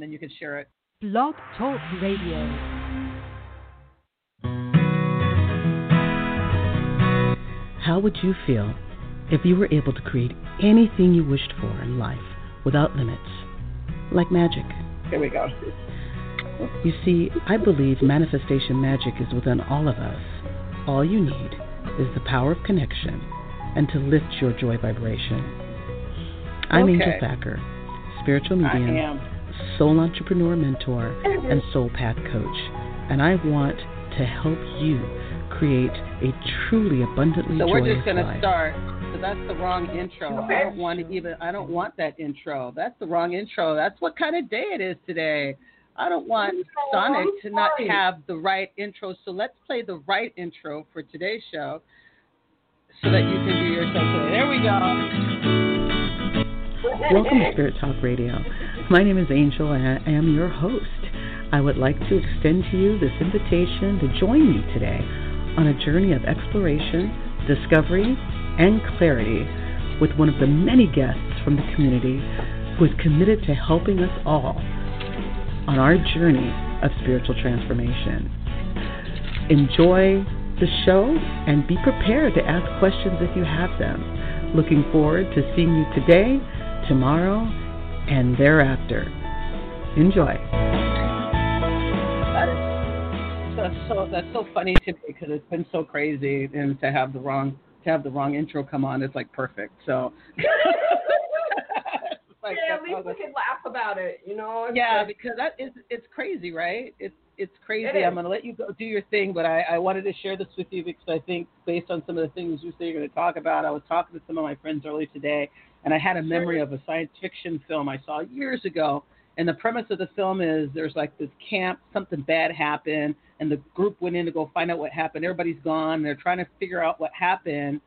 and then you can share it. Blog Talk Radio. How would you feel if you were able to create anything you wished for in life without limits? Like magic. Here we go. You see, I believe manifestation magic is within all of us. All you need is the power of connection and to lift your joy vibration. I'm Okay. Angel Thacker, spiritual medium, I am. Soul entrepreneur mentor, mm-hmm. and soul path coach. And I want to help you create a truly abundantly So joyous we're just gonna start. So that's the wrong intro. I don't want to even. I don't want that intro. That's the wrong intro. That's what kind of day it is today. I don't want Sonic to not have the right intro. So let's play the right intro for today's show, so that you can do your show today. There we go. Welcome to Spirit Talk Radio. My name is Angel and I am your host. I would like to extend to you this invitation to join me today on a journey of exploration, discovery, and clarity with one of the many guests from the community who is committed to helping us all on our journey of spiritual transformation. Enjoy the show and be prepared to ask questions if you have them. Looking forward to seeing you today, tomorrow, and thereafter. Enjoy. That is that's so that's so funny to me because it's been so crazy, and to have the wrong to have the wrong intro come on, it's like perfect. So. Like, yeah, at least we can laugh about it, you know? It's Yeah, like- because that is it's crazy, right? It's it's crazy. It. I'm gonna let you go do your thing, but I, I wanted to share this with you because I think based on some of the things you say you're gonna talk about, I was talking to some of my friends earlier today and I had a memory of a science fiction film I saw years ago. And the premise of the film is there's like this camp, something bad happened, and the group went in to go find out what happened. Everybody's gone. They're trying to figure out what happened.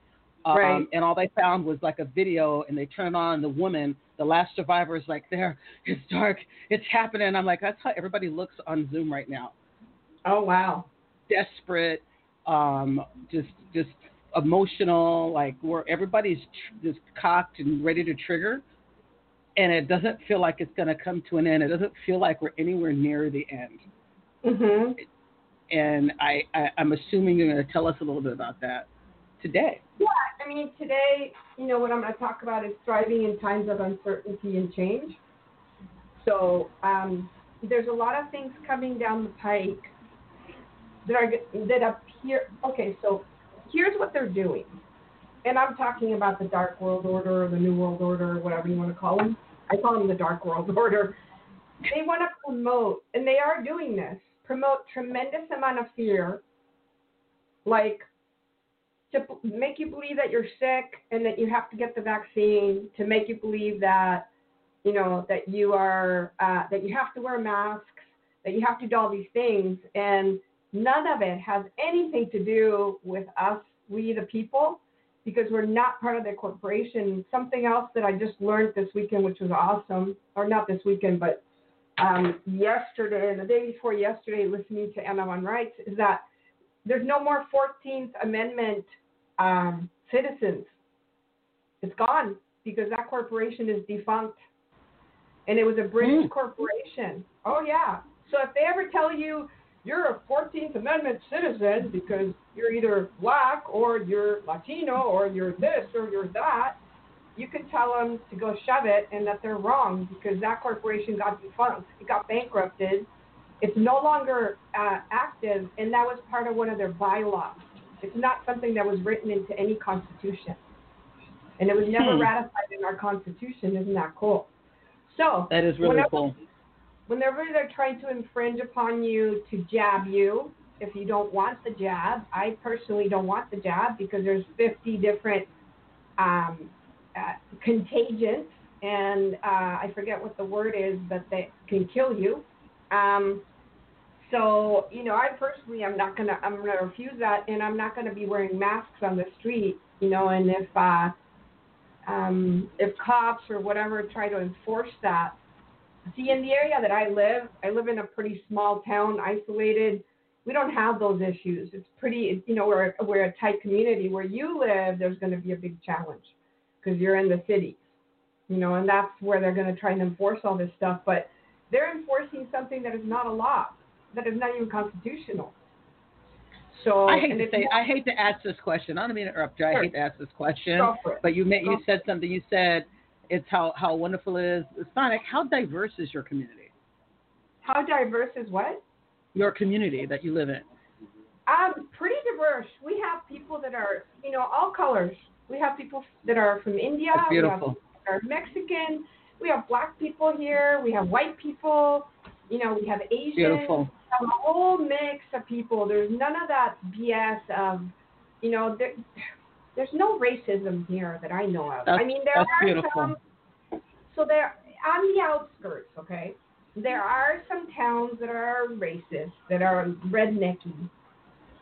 Um, Right. And all they found was like a video, and they turn on. The woman, the last survivor, is like, "There, it's dark, it's happening." I'm like, that's how everybody looks on Zoom right now. Oh, wow. Desperate, um, just just emotional, like where everybody's tr- just cocked and ready to trigger, and it doesn't feel like it's going to come to an end. It doesn't feel like we're anywhere near the end. hmm And I, I I'm assuming you're going to tell us a little bit about that today. Yeah, I mean, today, you know, what I'm going to talk about is thriving in times of uncertainty and change. So um, there's a lot of things coming down the pike that are that appear. Okay, so here's what they're doing, and I'm talking about the Dark World Order or the New World Order or whatever you want to call them. I call them the Dark World Order. They want to promote, and they are doing this, promote tremendous amount of fear, like to make you believe that you're sick and that you have to get the vaccine, to make you believe that you know that you are uh, that you have to wear masks, that you have to do all these things, and none of it has anything to do with us, we the people, because we're not part of the corporation. Something else that I just learned this weekend, which was awesome, or not this weekend, but um, yesterday and the day before yesterday, listening to Anna von Reitz, is that there's no more 14th Amendment um, citizens. It's gone because that corporation is defunct. And it was a British Mm. corporation. Oh, yeah. So if they ever tell you you're a 14th Amendment citizen because you're either black or you're Latino or you're this or you're that, you can tell them to go shove it and that they're wrong because that corporation got defunct. It got bankrupted. It's no longer uh, active, and that was part of one of their bylaws. It's not something that was written into any constitution. And it was never Hmm. ratified in our constitution. Isn't that cool? So, That is really whenever, cool. whenever they're trying to infringe upon you to jab you, if you don't want the jab, I personally don't want the jab because there's 50 different um, uh, contagions, and uh, I forget what the word is, but they can kill you. Um, so you know, I personally am not gonna I'm gonna refuse that, and I'm not gonna be wearing masks on the street. You know, and if uh, um, if cops or whatever try to enforce that, see in the area that I live, I live in a pretty small town, isolated. We don't have those issues. It's pretty, you know, we're we're a tight community. Where you live, there's going to be a big challenge because you're in the city, you know, and that's where they're going to try and enforce all this stuff. But they're enforcing something that is not a law, that is not even constitutional. So I hate to say, I hate to ask this question. I don't mean to interrupt you. I Sure. hate to ask this question, Go for it. but you may, you said something. You said it's how how wonderful it is. Sonic, how diverse is your community? how diverse is what? Your community that you live in. Um, pretty diverse. We have people that are, you know, all colors. We have people that are from India. That's beautiful. We have beautiful. people that are Mexican. We have black people here. We have white people. You know, we have Asians. Beautiful. We have a whole mix of people. There's none of that BS of, you know, there, there's no racism here that I know of. That's, I mean, there are beautiful. some. So there, on the outskirts, okay, there are some towns that are racist, that are rednecky,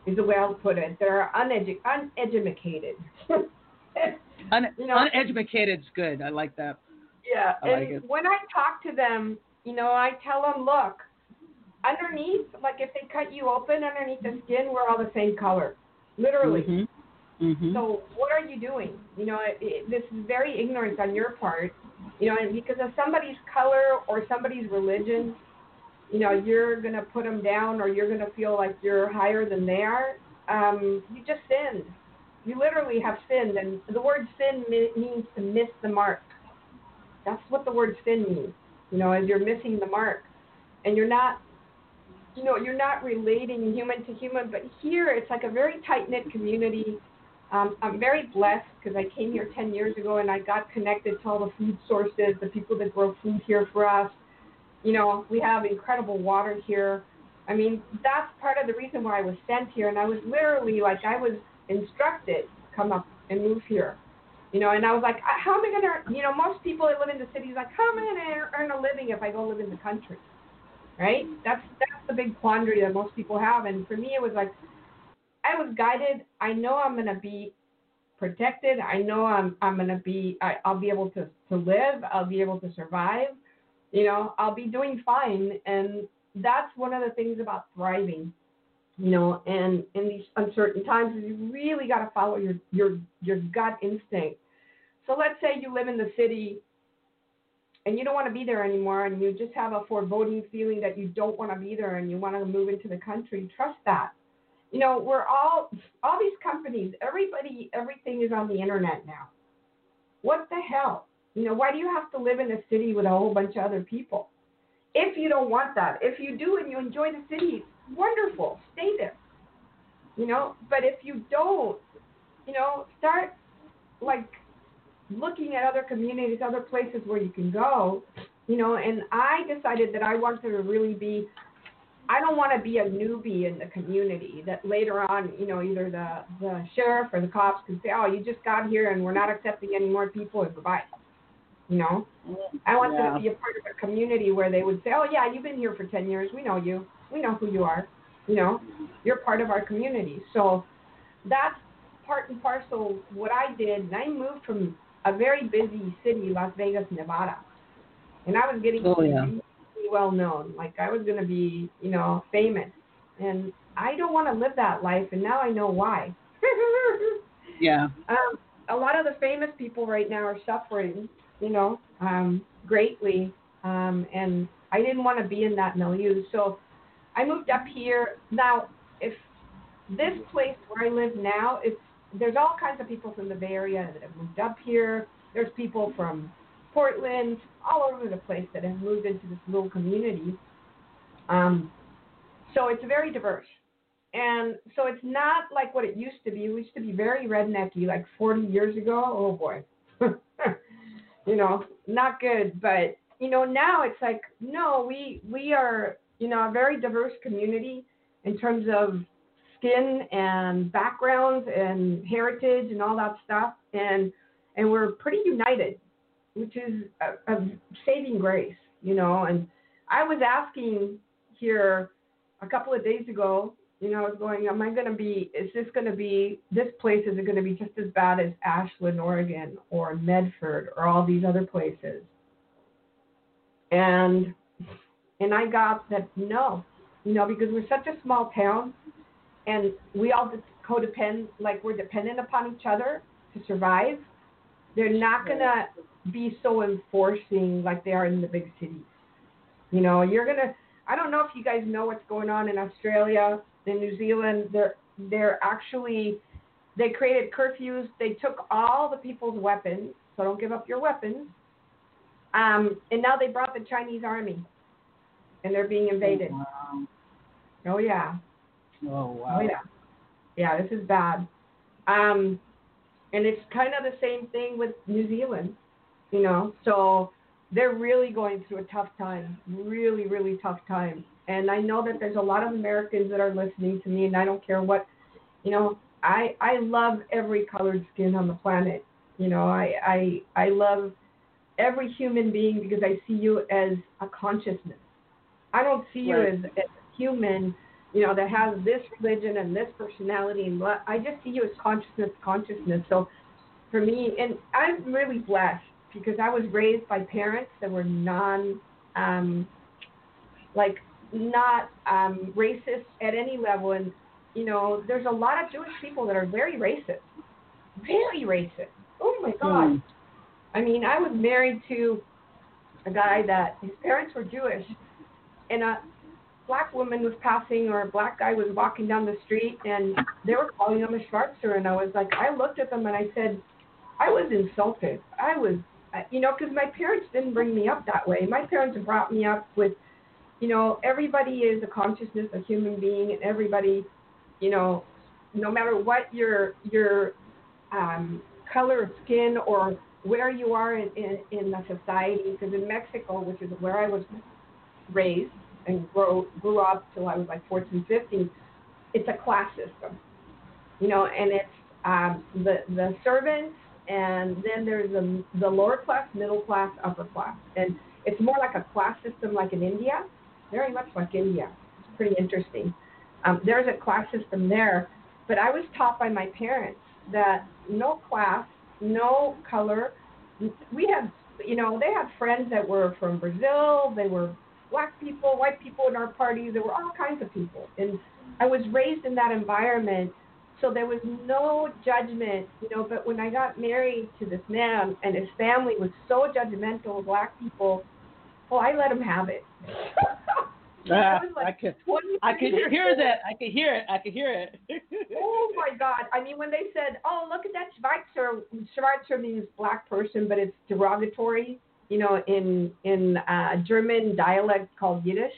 is the way I'll put it. That are unedu- uneducated. Un- You know- uneducated's good. I like that. yeah, I like and it. when I talk to them, you know, I tell them, look, underneath, like if they cut you open underneath the skin, we're all the same color, literally. Mhm. Mhm. So what are you doing? You know, it, it, this is very ignorant on your part. You know, and because of somebody's color or somebody's religion, you know, you're gonna put them down or you're gonna feel like you're higher than they are. Um, you just sinned. You literally have sinned, and the word sin mi- means to miss the mark. That's what the word sin means. You know, as you're missing the mark, and you're not you know, you're not relating human to human, but here it's like a very tight knit community. Um, I'm very blessed because I came here 10 years ago and I got connected to all the food sources, the people that grow food here for us. You know, we have incredible water here. I mean, that's part of the reason why I was sent here. And I was literally like, I was instructed to come up and move here. You know, and I was like, how am I to, you know, most people that live in the cities like, how am I to earn a living if I go live in the country? right? That's that's the big quandary that most people have. And for me, it was like I was guided. I know I'm gonna be protected. I know I'm I'm gonna be. I, I'll be able to to live. I'll be able to survive. You know, I'll be doing fine. And that's one of the things about thriving. You know, and in these uncertain times, you really got to follow your your your gut instinct. So let's say you live in the city and you don't want to be there anymore and you just have a foreboding feeling that you don't want to be there and you want to move into the country trust that. You know we're all all these companies everybody everything is on the internet now. What the hell? You know why do you have to live in a city with a whole bunch of other people? If you don't want that if you do and you enjoy the city wonderful stay there you know but if you don't you know start like looking at other communities, other places where you can go, you know, and I decided that I wanted to really be I don't want to be a newbie in the community that later on, you know, either the the sheriff or the cops can say, "Oh, you just got here and we're not accepting any more people and goodbye." You know, I want Yeah. to be a part of a community where they would say, "Oh yeah, you've been here for 10 years. We know you. We know who you are. You know, you're part of our community." So that's part and parcel what I did. And I moved from a very busy city, Las Vegas, Nevada, and I was getting Oh, yeah. well known. Like I was going to be, you know, famous, and I don't want to live that life. And now I know why. Yeah. um, a lot of the famous people right now are suffering, you know, um, greatly. Um, and I didn't want to be in that milieu. So I moved up here. Now, if this place where I live now, it's there's all kinds of people from the Bay Area that have moved up here. There's people from Portland, all over the place that have moved into this little community. Um, so it's very diverse. And so it's not like what it used to be. It used to be very rednecky, like 40 years ago. Oh boy, you know, not good. But you know, now it's like no, we we are you know a very diverse community in terms of skin and backgrounds and heritage and all that stuff, and and we're pretty united, which is a, a saving grace, you know. And I was asking here a couple of days ago you know, I was going, am I going to be, is this going to be, this place, is it going to be just as bad as Ashland, Oregon, or Medford, or all these other places? And, and I got that no, you know, because we're such a small town and we all just codepend, like we're dependent upon each other to survive. They're not going to be so enforcing like they are in the big cities. You know, you're gonna. I don't know if you guys know what's going on in Australia, in New Zealand. They're they're actually they created curfews. They took all the people's weapons, so don't give up your weapons. Um, and now they brought the Chinese army, and they're being invaded. Wow. Oh yeah. Oh wow. Oh yeah, yeah. This is bad. Um, and it's kind of the same thing with New Zealand, you know. So they're really going through a tough time, really, really tough time. And I know that there's a lot of Americans that are listening to me, and I don't care what, you know. I I love every colored skin on the planet. You know, I I I love every human being because I see you as a consciousness. I don't see you Right. as, as a human you know, that has this religion and this personality and what I just see you as consciousness, consciousness. So for me, and I'm really blessed because I was raised by parents that were non, um, like not um, racist at any level. And you know, there's a lot of Jewish people that are very racist, very racist. Oh my God. Hmm. I mean, I was married to a guy that his parents were Jewish, and a black woman was passing or a black guy was walking down the street, and they were calling him a Schwarzer, and I was like, I looked at them and I said, I was insulted. I was, you know, because my parents didn't bring me up that way. My parents brought me up with, you know, everybody is a consciousness, a human being, and everybody, you know, no matter what your your um, color of skin or where you are in, in, in the society, because in Mexico, which is where I was raised and grow, grew up till I was like 14, 15, it's a class system, you know, and it's um, the the servants, and then there's the the lower class, middle class, upper class, and it's more like a class system like in India, very much like India. It's pretty interesting. Um, there's a class system there, but I was taught by my parents that no class, no color. We had, you know, they had friends that were from Brazil. They were black people, white people in our party. There were all kinds of people, and I was raised in that environment, so there was no judgment, you know. But when I got married to this man, and his family was so judgmental of black people, well, I let him have it. I ah, like I could, I could hear that. I could hear it. I could hear it. Oh my God! I mean, when they said, "Oh, look at that Schweitzer," Schweitzer means black person, but it's derogatory, you know, in in uh, German dialect called Yiddish.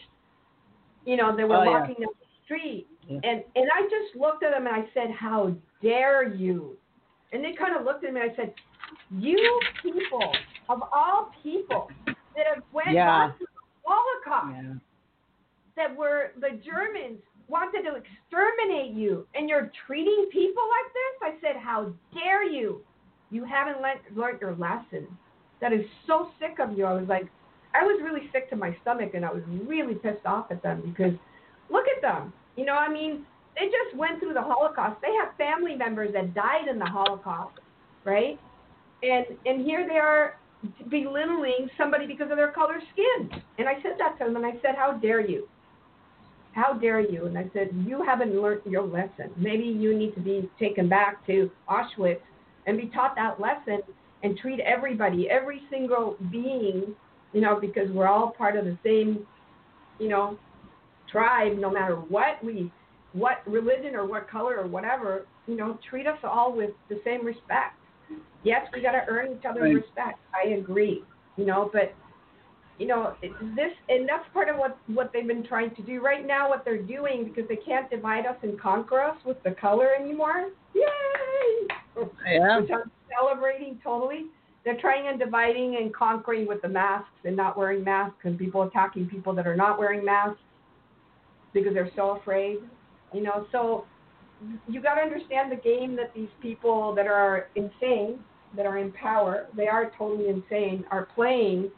You know, they were Oh, yeah. walking down the street, Yeah. and and I just looked at them and I said, "How dare you?" And they kind of looked at me and I said, "You people of all people that have went Yeah. on through the Holocaust." yeah. that were the Germans wanted to exterminate you, and you're treating people like this? I said, How dare you? You haven't learned your lesson. That is so sick of you. I was like, I was really sick to my stomach, and I was really pissed off at them because look at them. You know, I mean, they just went through the Holocaust. They have family members that died in the Holocaust, right? And and here they are belittling somebody because of their color skin. And I said that to them, and I said, How dare you? How dare you? And I said, You haven't learned your lesson. Maybe you need to be taken back to Auschwitz and be taught that lesson and treat everybody, every single being, you know, because we're all part of the same, you know, tribe, no matter what we, what religion or what color or whatever, you know, treat us all with the same respect. Yes, we got to earn each other's Right. respect. I agree, you know, but you know this and that's part of what what they've been trying to do right now what they're doing because they can't divide us and conquer us with the color anymore yay Yeah. Celebrating totally. They're trying and dividing and conquering with the masks and not wearing masks and people attacking people that are not wearing masks because they're so afraid you know? So you got to understand the game that these people that are insane that are in power they are totally insane are playing.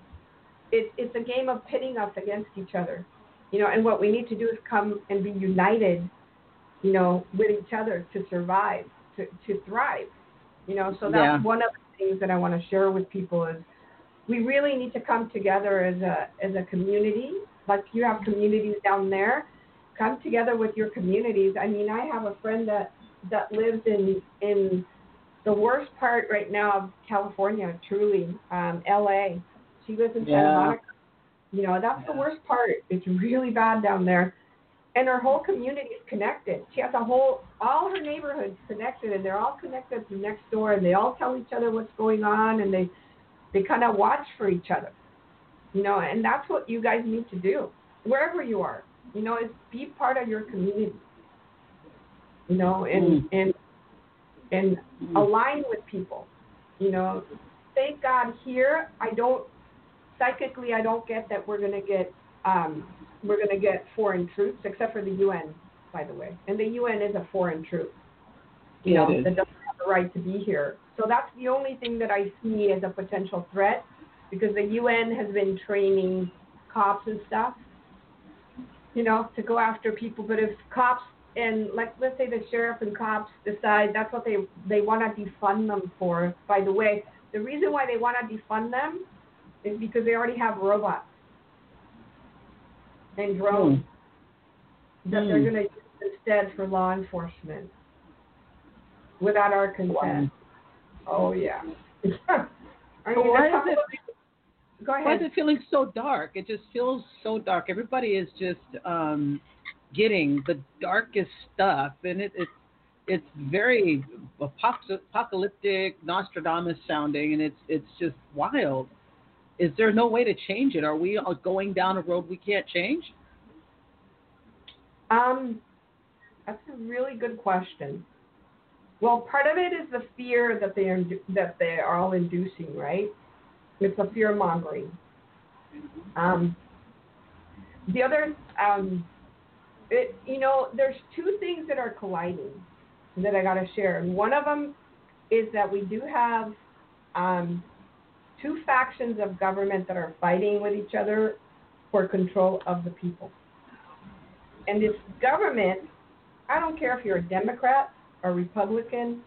It, it's a game of pitting us against each other, you know. And what we need to do is come and be united, you know, with each other to survive, to to thrive, you know. So that's Yeah. one of the things that I want to share with people is we really need to come together as a as a community. Like you have communities down there, come together with your communities. I mean, I have a friend that that lives in in the worst part right now of California, truly, um, L.A. She lives in Santa Monica. You know, that's Yeah. the worst part. It's really bad down there. And her whole community is connected. She has a whole, all her neighborhoods connected, and they're all connected to next door, and they all tell each other what's going on, and they, they kind of watch for each other. You know, and that's what you guys need to do, wherever you are. You know, is be part of your community. You know, and Mm. and and Mm. align with people. You know, thank God here I don't psychically I don't get that we're gonna get um, we're gonna get foreign troops except for the UN, by the way. And the UN is a foreign troop. You Yeah, know, that doesn't have the right to be here. So that's the only thing that I see as a potential threat because the UN has been training cops and stuff, you know, to go after people. But if cops and like let's say the sheriff and cops decide that's what they they want to defund them for. By the way, the reason why they want to defund them is because they already have robots and drones that they're Hmm. going to use instead for law enforcement without our consent. Oh yeah. I mean, why is it- Go Why is it feeling so dark? It just feels so dark. Everybody is just um, getting the darkest stuff, and it, it it's very apocalyptic, Nostradamus sounding, and it's it's just wild. Is there no way to change it? Are we going down a road we can't change? Um, that's a really good question. Well, part of it is the fear that they are that they are all inducing, right? It's a fear mongering. Um, the other, um, it, you know, there's two things that are colliding that I got to share, one of them is that we do have um, two factions of government that are fighting with each other for control of the people. And this government, I don't care if you're a Democrat or Republican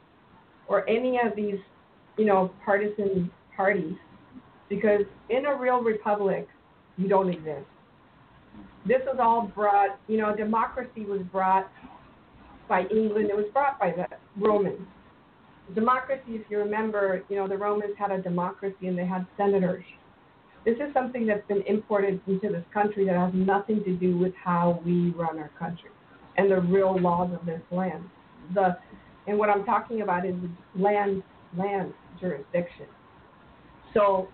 or any of these, you know, partisan parties, because in a real republic, you don't exist. This was all brought, you know, democracy was brought by England. It was brought by the Romans. Democracy, if you remember, you know, the Romans had a democracy and they had senators. This is something that's been imported into this country that has nothing to do with how we run our country and the real laws of this land. The and what I'm talking about is land land jurisdiction. So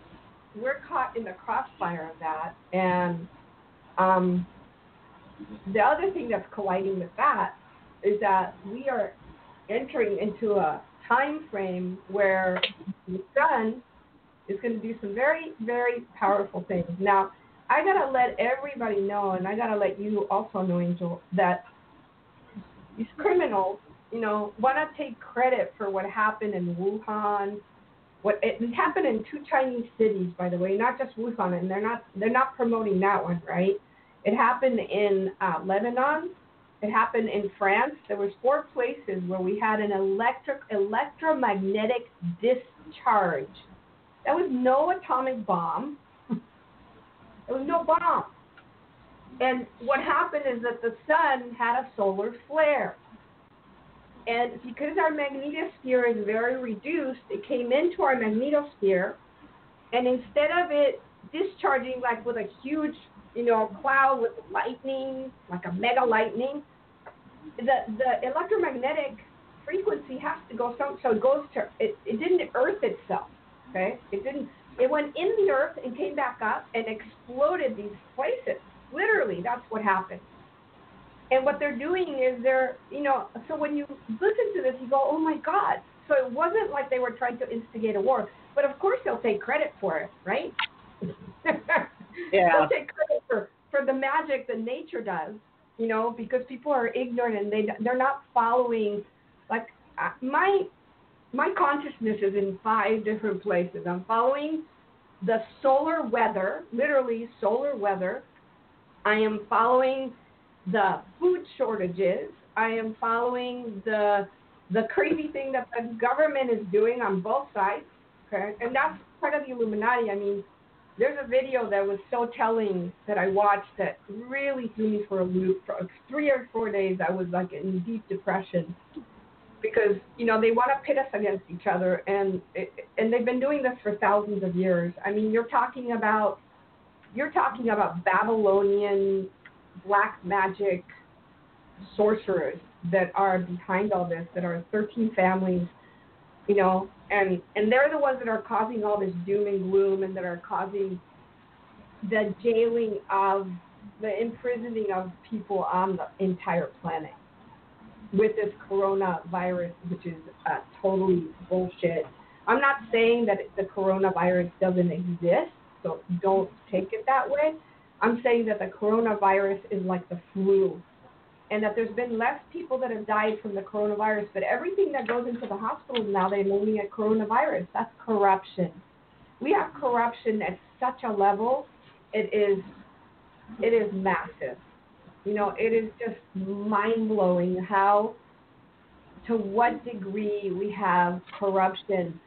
we're caught in the crossfire of that, and um, the other thing that's colliding with that is that we are entering into a time frame where the sun is going to do some very, very powerful things. Now, I got to let everybody know, and I got to let you also know, Angel, that these criminals, you know, want to take credit for what happened in Wuhan. What it happened in two Chinese cities, by the way, not just Wuhan, and they're not they're not promoting that one, right? It happened in uh, Lebanon. It happened in France. There was four places where we had an electric electromagnetic discharge. That was no atomic bomb. There was no bomb. And what happened is that the sun had a solar flare. And because our magnetosphere is very reduced, it came into our magnetosphere, and instead of it discharging like with a huge, you know, a cloud with lightning, like a mega lightning, the the electromagnetic frequency has to go some so it goes to it, it didn't earth itself. Okay? It didn't it went in the earth and came back up and exploded these places. Literally, that's what happened. And what they're doing is they're, you know, so when you listen to this, you go, oh my God. So it wasn't like they were trying to instigate a war. But of course, they'll take credit for it, right? Yeah. They'll take credit for, the magic that nature does, you know, because people are ignorant and they, they're not following, like, uh, my, my consciousness is in five different places. I'm following the solar weather, literally solar weather. I am following the food shortages. I am following the the crazy thing that the government is doing on both sides. Okay, and that's part of the Illuminati. I mean, there's a video that was so telling that I watched that really threw me for a loop. For three or four days, I was like in deep depression because you know they want to pit us against each other, and and they've been doing this for thousands of years. I mean, you're talking about you're talking about Babylonian black magic sorcerers that are behind all this, that are 13 families, you know, and and they're the ones that are causing all this doom and gloom, and that are causing the jailing of the imprisoning of people on the entire planet with this coronavirus, which is uh, totally bullshit. I'm not saying that the coronavirus doesn't exist, so don't take it that way. I'm saying that the coronavirus is like the flu, and that there's been less people that have died from the coronavirus, but everything that goes into the hospitals now, they're looking at coronavirus. That's corruption. We have corruption at such a level, it is, it is massive. You know, it is just mind blowing how, to what degree we have corruption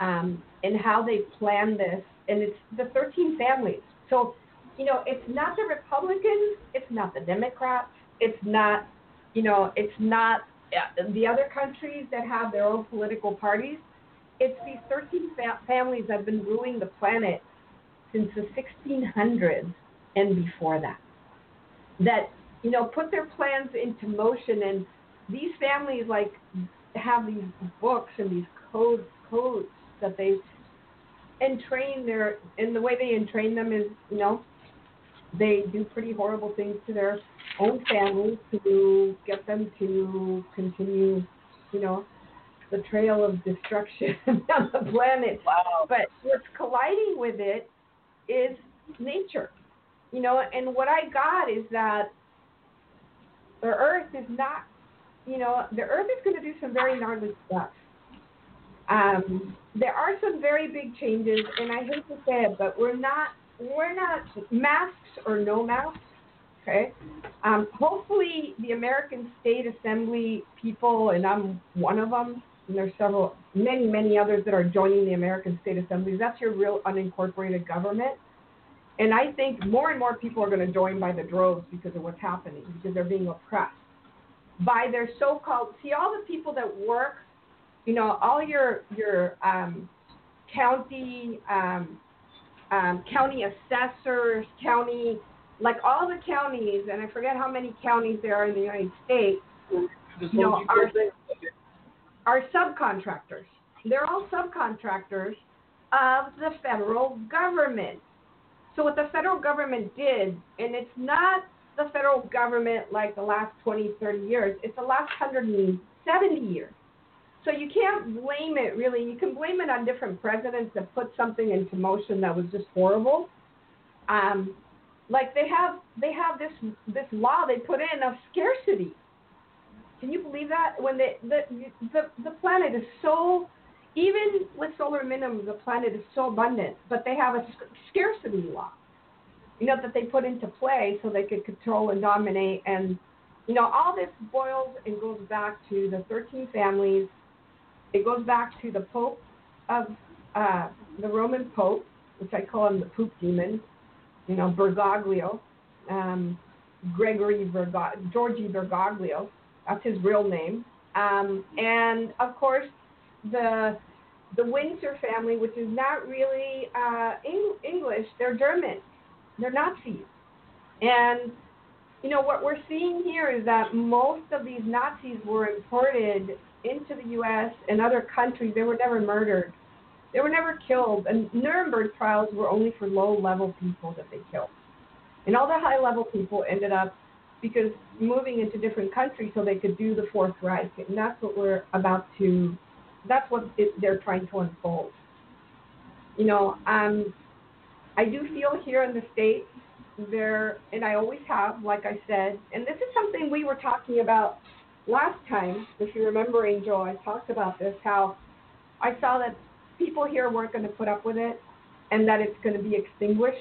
um, and how they plan this. And it's the 13 families. So, you know, it's not the Republicans, it's not the Democrats, it's not, you know, it's not uh, the other countries that have their own political parties. It's these 13 fa- families that have been ruling the planet since the 1600s and before that. That you know, put their plans into motion. And these families like have these books and these codes codes that they entrain their and the way they entrain them is, you know, they do pretty horrible things to their own families to get them to continue, you know, the trail of destruction on the planet. Wow. But what's colliding with it is nature. You know, and what I got is that the Earth is not, you know, the Earth is going to do some very gnarly stuff. Um, there are some very big changes, and I hate to say it, but we're not, we're not masks or no masks. Okay. Um, hopefully, the American State Assembly people, and I'm one of them, and there's several, many, many others that are joining the American State Assemblies. That's your real unincorporated government. And I think more and more people are going to join by the droves because of what's happening, because they're being oppressed by their so-called. See, all the people that work, you know, all your your um, county um, um, county assessors, county, like all the counties, and I forget how many counties there are in the United States. You know, are, are subcontractors. They're all subcontractors of the federal government. So what the federal government did, and it's not the federal government like the last 20, 30 years, it's the last 170 years. So you can't blame it really. You can blame it on different presidents that put something into motion that was just horrible. Um, like they have they have this this law they put in of scarcity. Can you believe that? When they, the the the planet is so even with solar minimums, the planet is so abundant, but they have a scarcity law, you know, that they put into play so they could control and dominate. And, you know, all this boils and goes back to the 13 families. It goes back to the Pope of uh, the Roman Pope, which I call him the poop demon, you know, Bergoglio, um, Gregory Bergoglio, Georgie Bergoglio. That's his real name. Um, and of course, the the Windsor family, which is not really uh, Eng- English, they're German, they're Nazis, and you know what we're seeing here is that most of these Nazis were imported into the U.S. and other countries. They were never murdered, they were never killed, and Nuremberg trials were only for low-level people that they killed, and all the high-level people ended up because moving into different countries so they could do the Fourth Reich, and that's what we're about to that's what it, they're trying to unfold. You know, um, I do feel here in the states there, and I always have, like I said, and this is something we were talking about last time. If you remember, Angel, I talked about this how I saw that people here weren't going to put up with it, and that it's going to be extinguished.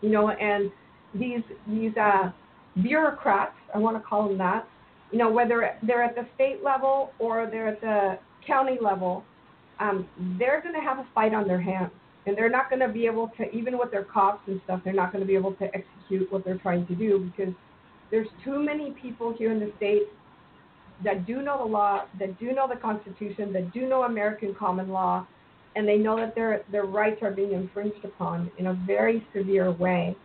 You know, and these these uh, bureaucrats, I want to call them that. You know, whether they're at the state level or they're at the county level, um, they're going to have a fight on their hands. And they're not going to be able to, even with their cops and stuff, they're not going to be able to execute what they're trying to do because there's too many people here in the state that do know the law, that do know the Constitution, that do know American common law, and they know that their their rights are being infringed upon in a very severe way.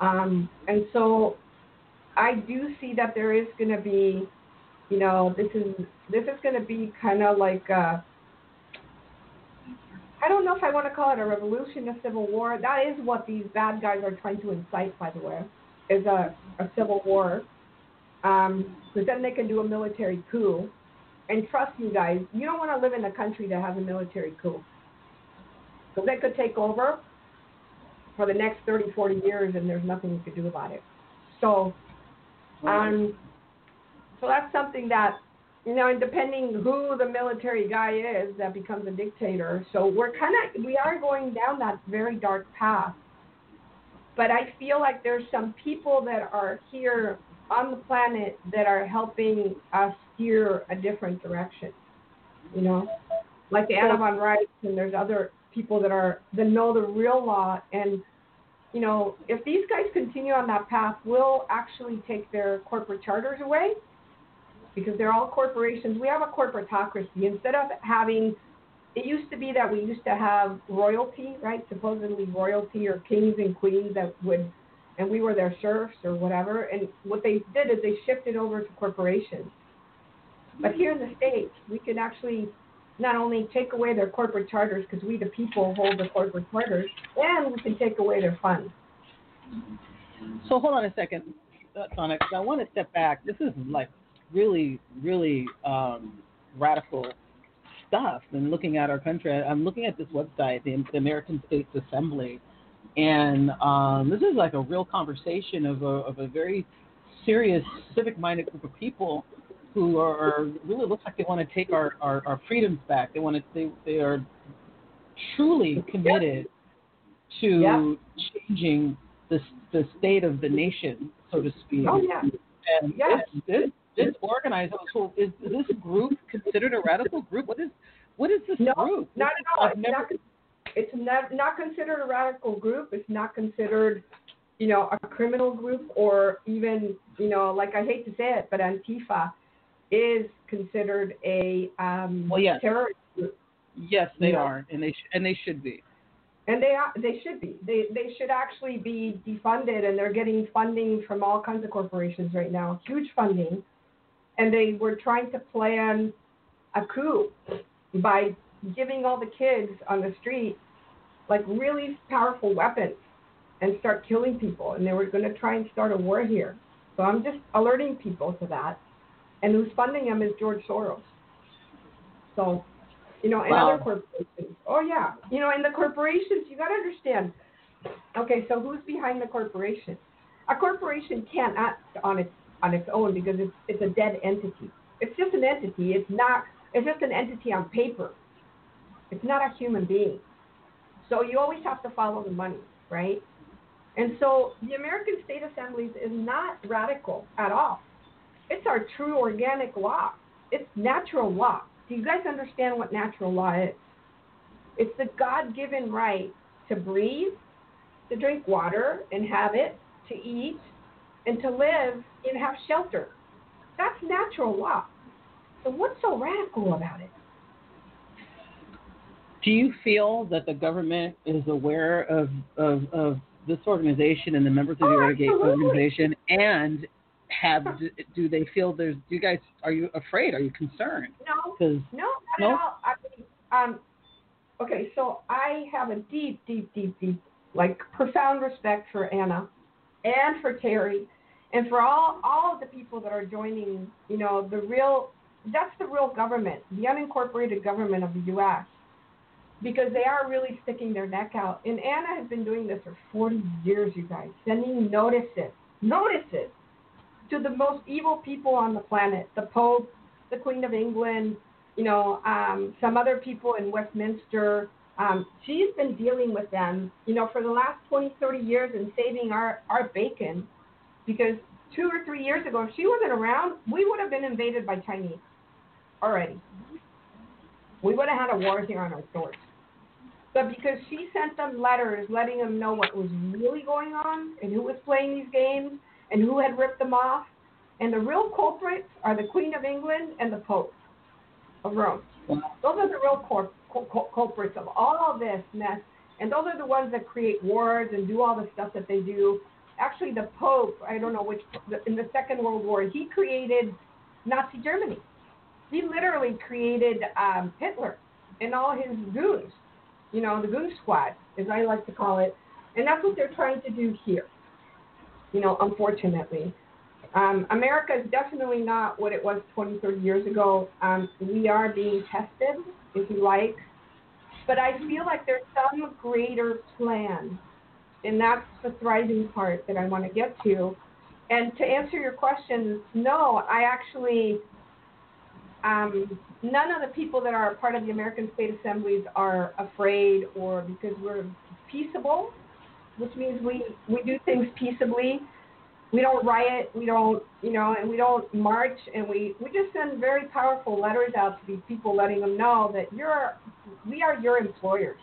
Um, and so I do see that there is going to be, you know, this is this is going to be kind of like I don't know if I want to call it a revolution, a civil war. That is what these bad guys are trying to incite, by the way, is a, a civil war. Because um, then they can do a military coup. And trust me, guys, you don't want to live in a country that has a military coup. Because they could take over for the next 30, 40 years, and there's nothing you could do about it. So, um, so that's something that you know, and depending who the military guy is that becomes a dictator. So we're kind of we are going down that very dark path. But I feel like there's some people that are here on the planet that are helping us steer a different direction. You know, like Anna von Reitz, and there's other people that are that know the real law and you know, if these guys continue on that path, we'll actually take their corporate charters away because they're all corporations. We have a corporatocracy. Instead of having, it used to be that we used to have royalty, right? Supposedly royalty or kings and queens that would, and we were their serfs or whatever. And what they did is they shifted over to corporations. But here in the States, we can actually not only take away their corporate charters because we, the people, hold the corporate charters, and we can take away their funds. So hold on a second, Sonic. I want to step back. This is like really, really um, radical stuff. And looking at our country, I'm looking at this website, the, the American States Assembly, and um, this is like a real conversation of a, of a very serious, civic-minded group of people who are, are really looks like they want to take our, our, our freedoms back. They want to they, they are truly committed to yeah. changing the the state of the nation, so to speak. Oh yeah. And yes. this, this this organized so is this group considered a radical group? What is what is this no, group? Not at all. It's, never... not, it's not, not considered a radical group. It's not considered, you know, a criminal group or even, you know, like I hate to say it, but Antifa is considered a um, well, yes. terrorist group. Yes, they are, and they sh- and they should be. And they are, they should be. They they should actually be defunded, and they're getting funding from all kinds of corporations right now, huge funding and they were trying to plan a coup by giving all the kids on the street like really powerful weapons and start killing people and they were going to try and start a war here so i'm just alerting people to that and who's funding them is george soros so you know and wow. other corporations oh yeah you know and the corporations you got to understand okay so who's behind the corporation a corporation can't act on its on its own because it's it's a dead entity. It's just an entity. It's not. It's just an entity on paper. It's not a human being. So you always have to follow the money, right? And so the American State Assemblies is not radical at all. It's our true organic law. It's natural law. Do you guys understand what natural law is? It's the God given right to breathe, to drink water and have it, to eat, and to live and have shelter. That's natural law. So what's so radical about it? Do you feel that the government is aware of, of, of this organization and the members of the oh, organization and have do they feel there's do you guys are you afraid are you concerned no no not no? at all I mean, um okay so i have a deep deep deep deep like profound respect for anna and for terry and for all all of the people that are joining, you know, the real that's the real government, the unincorporated government of the U.S. Because they are really sticking their neck out. And Anna has been doing this for 40 years, you guys, sending notices, notices to the most evil people on the planet, the Pope, the Queen of England, you know, um, some other people in Westminster. Um, she's been dealing with them, you know, for the last 20, 30 years and saving our, our bacon because two or three years ago, if she wasn't around, we would have been invaded by Chinese already. We would have had a war here on our shores. But because she sent them letters letting them know what was really going on and who was playing these games and who had ripped them off, and the real culprits are the Queen of England and the Pope of Rome. Those are the real cul- culprits of all this mess. And those are the ones that create wars and do all the stuff that they do actually the Pope, I don't know which, in the Second World War, he created Nazi Germany. He literally created um, Hitler and all his goons, you know, the goon squad, as I like to call it. And that's what they're trying to do here, you know, unfortunately. Um, America is definitely not what it was 20, 30 years ago. Um, we are being tested, if you like. But I feel like there's some greater plan. And that's the thriving part that I want to get to. And to answer your question, no, I actually, um, none of the people that are part of the American state assemblies are afraid or because we're peaceable, which means we, we do things peaceably we don't riot, we don't, you know, and we don't march, and we we just send very powerful letters out to these people, letting them know that you're, we are your employers.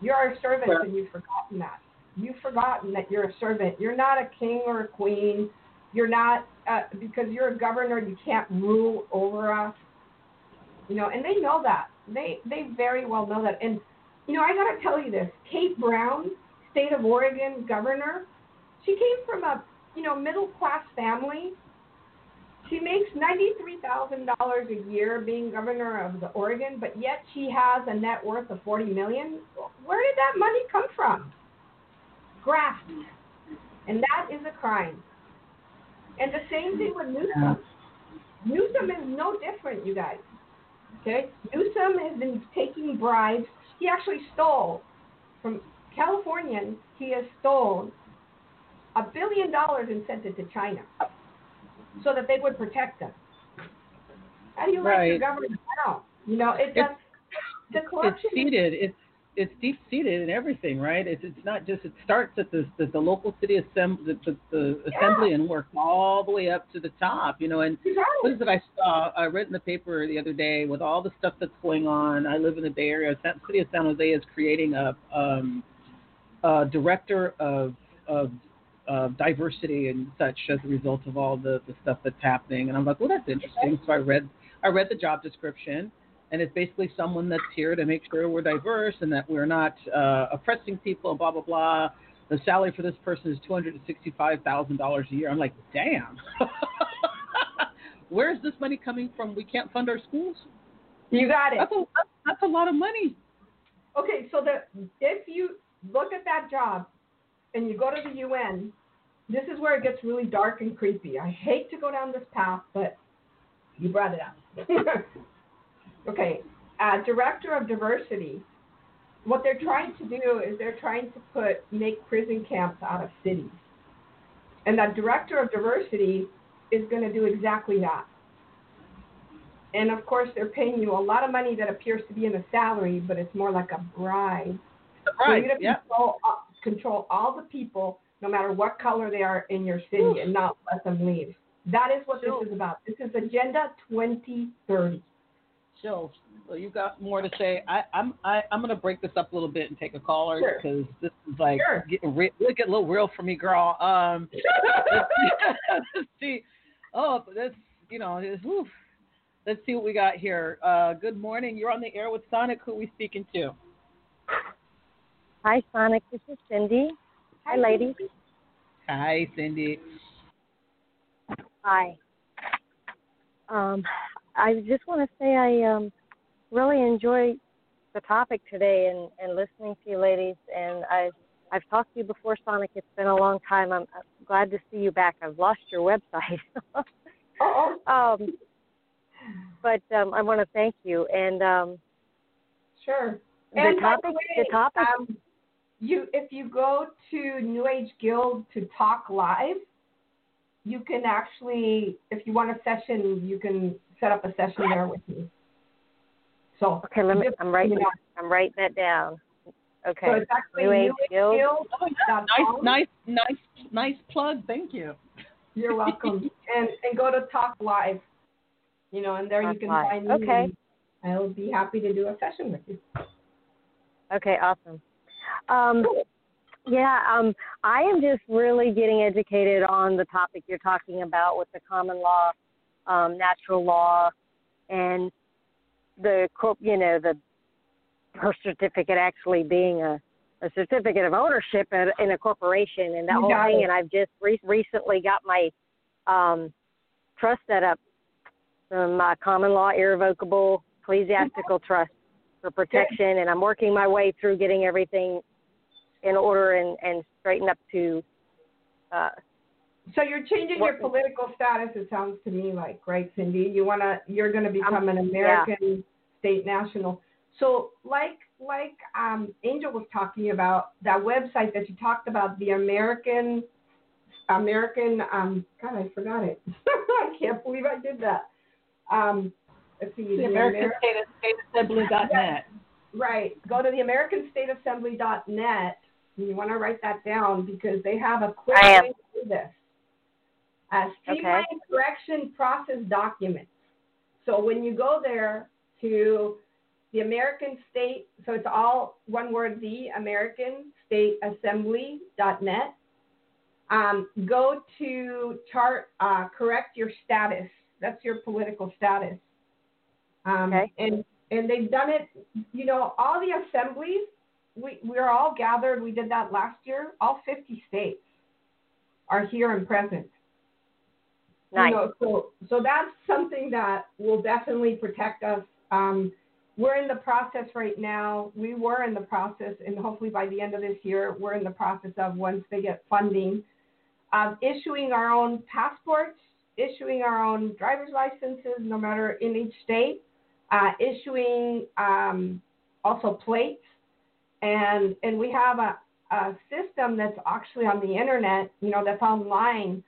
You're our servants, and you've forgotten that. You've forgotten that you're a servant. You're not a king or a queen. You're not uh, because you're a governor. You can't rule over us. You know, and they know that. They they very well know that. And you know, I got to tell you this: Kate Brown, state of Oregon governor she came from a you know middle class family. She makes ninety three thousand dollars a year being governor of the Oregon, but yet she has a net worth of forty million. Where did that money come from? Graft, and that is a crime. And the same thing with Newsom. Newsom is no different, you guys. Okay, Newsom has been taking bribes. He actually stole from Californians. He has stolen a billion dollars and sent it to China so that they would protect them. How do you right. like your government now? You know, it does. The corruption. It's seated. It's it's deep seated in everything, right? It's it's not just it starts at the the, the local city assembly, the, the, the yeah. assembly, and works all the way up to the top. You know, and right. what is it I saw? I read in the paper the other day with all the stuff that's going on. I live in the Bay Area. The city of San Jose is creating a um, a director of of uh, diversity and such as a result of all the, the stuff that's happening. And I'm like, well, that's interesting. So I read I read the job description, and it's basically someone that's here to make sure we're diverse and that we're not uh, oppressing people and blah blah blah. The salary for this person is two hundred and sixty-five thousand dollars a year. I'm like, damn. Where's this money coming from? We can't fund our schools. You got it. That's a, that's a lot of money. Okay, so the if you look at that job and you go to the UN, this is where it gets really dark and creepy. I hate to go down this path, but you brought it up. okay, uh, director of diversity. What they're trying to do is they're trying to put make prison camps out of cities, and that director of diversity is going to do exactly that. And of course, they're paying you a lot of money that appears to be in a salary, but it's more like a bribe. Right. Yeah. control, uh, control all the people no matter what color they are in your city, Oof. and not let them leave. That is what this is about. This is Agenda 2030. So, well, you got more to say. I, I'm I, I'm going to break this up a little bit and take a caller because sure. this is like sure. getting re- look a little real for me, girl. Um, let's see. Oh, this you know, this, oof. let's see what we got here. Uh, good morning. You're on the air with Sonic. Who are we speaking to? Hi, Sonic. This is Cindy. Hi, ladies. Hi, Cindy. Hi. Um, I just want to say I um, really enjoy the topic today and, and listening to you ladies. And I, I've talked to you before, Sonic. It's been a long time. I'm, I'm glad to see you back. I've lost your website. um, but um, I want to thank you. And um, sure. The and topic. The, way, the topic. Um, you if you go to New Age Guild to talk live, you can actually, if you want a session, you can set up a session there with me. So okay, let me. I'm writing. You know, I'm writing that down. Okay. So it's actually New Age Guild. Guild. Oh, yeah. Nice, nice, nice, nice plug. Thank you. You're welcome. and and go to Talk Live. You know, and there talk you can live. find me. Okay. I'll be happy to do a session with you. Okay, awesome. Um, yeah, um, I am just really getting educated on the topic you're talking about with the common law, um, natural law, and the you know the birth certificate actually being a a certificate of ownership at, in a corporation and that You whole thing. it. And I've just re- recently got my um, trust set up, some uh, common law irrevocable ecclesiastical trust for protection, and I'm working my way through getting everything in order and and straightened up to. Uh, So you're changing What- your political status. It sounds to me like, right, Cindy? You wanna, you're gonna become an American state national. So like like um, Angel was talking about that website that you talked about, the American American um God, I forgot it. I can't believe I did that. Um, see, The American State, State Assembly.net. Right. Go to the AmericanStateAssembly.net. And you want to write that down because they have a quick way to do this. Uh, streamline correction process documents. So when you go there to the American State, so it's all one word, the American State Assembly.net. Um, go to chart, uh, correct your status. That's your political status. Um, Okay. And and they've done it. You know, all the assemblies. We we're all gathered. We did that last year. All 50 states are here and present. nice. You know, so so that's something that will definitely protect us. Um, we're in the process right now. We were in the process, and hopefully by the end of this year, we're in the process of once they get funding, of issuing our own passports, issuing our own driver's licenses, no matter in each state, uh, issuing um, also plates, and and we have a, a system that's actually on the internet, you know, that's online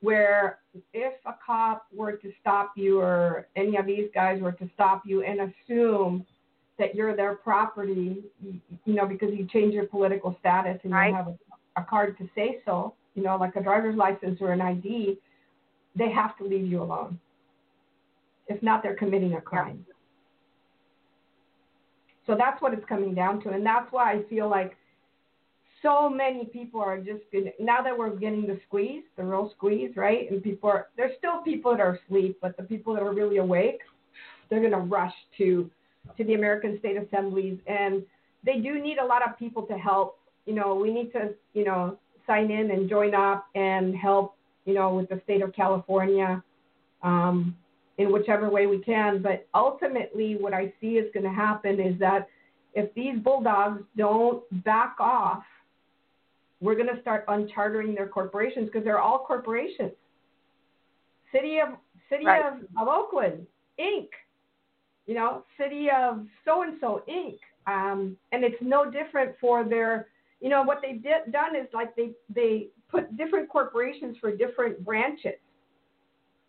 where if a cop were to stop you or any of these guys were to stop you and assume that you're their property, you, know, because you change your political status and Right. you have a, a card to say so, you know, like a driver's license or an ID, they have to leave you alone. If not, they're committing a crime. So that's what it's coming down to. And that's why I feel like so many people are just gonna now that we're getting the squeeze, the real squeeze, right? And people are there's still people that are asleep, but the people that are really awake, they're gonna rush to to the American state assemblies and they do need a lot of people to help. You know, we need to, you know, sign in and join up and help, you know, with the state of California, um, in whichever way we can. But ultimately what I see is gonna happen is that if these bulldogs don't back off we're going to start unchartering their corporations because they're all corporations. City of City Right. of, of Oakland Inc. You know, City of so and so Inc. Um, and it's no different for their. You know what they've did, done is like they they put different corporations for different branches.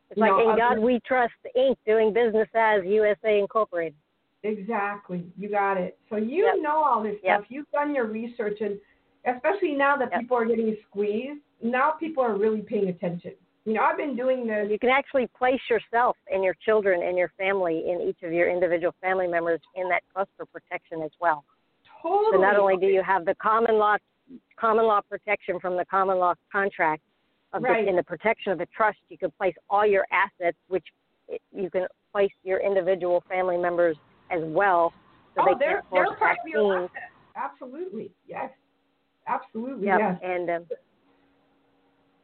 It's like know, in God We Trust Inc. doing business as USA Incorporated. Exactly. You got it. So you Yep. know all this Yep. stuff. You've done your research, and especially now that Yep. people are getting squeezed, now people are really paying attention. You know, I've been doing this. You can actually place yourself and your children and your family in each of your individual family members in that trust for protection as well. Totally. So not only do you have the common law common law protection from the common law contract of Right. the, in the protection of the trust, you can place all your assets, which you can place your individual family members as well, so oh, they they're they're part of your vaccines. asset. Absolutely. Yes. Absolutely. Yep. Yes. And um, So,